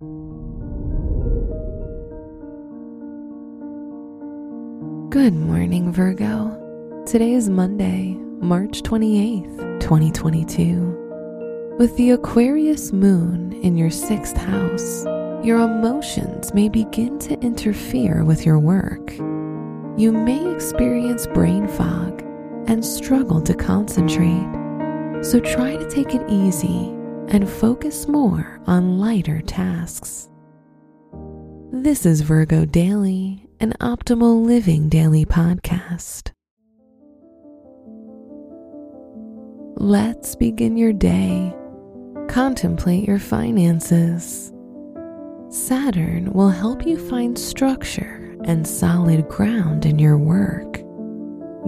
Good morning, Virgo. Today is Monday, March 28th, 2022. With the Aquarius moon in your sixth house, your emotions may begin to interfere with your work. You may experience brain fog and struggle to concentrate, so try to take it easy and focus more on lighter tasks. This is Virgo Daily an optimal living daily podcast. Let's begin your day. Contemplate your finances. Saturn will help you find structure and solid ground in your work,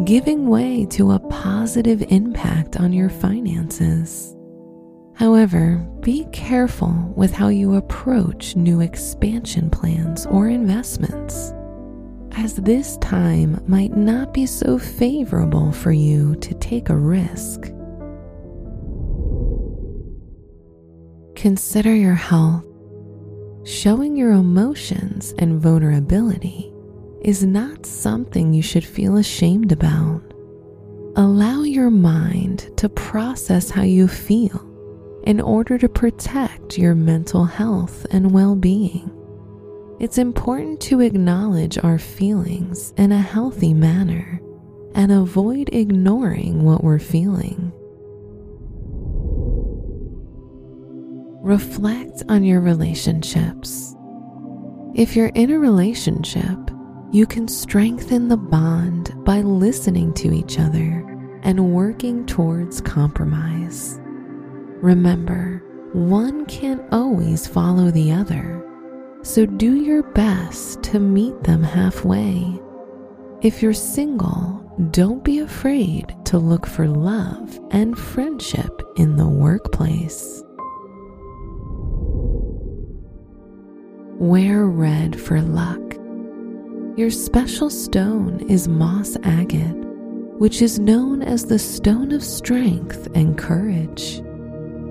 giving way to a positive impact on your finances. However, be careful with how you approach new expansion plans or investments as this time might not be so favorable for you to take a risk. Consider your health. Showing your emotions and vulnerability is not something you should feel ashamed about. Allow your mind to process how you feel in order to protect your mental health and well being it's important to acknowledge our feelings in a healthy manner and avoid ignoring what we're feeling. Reflect on your relationships. If you're in a relationship, you can strengthen the bond by listening to each other and working towards compromise. Remember, one can't always follow the other so do your best to meet them halfway. If you're single, don't be afraid to look for love and friendship in the workplace. Wear red for luck. Your special stone is moss agate, which is known as the stone of strength and courage.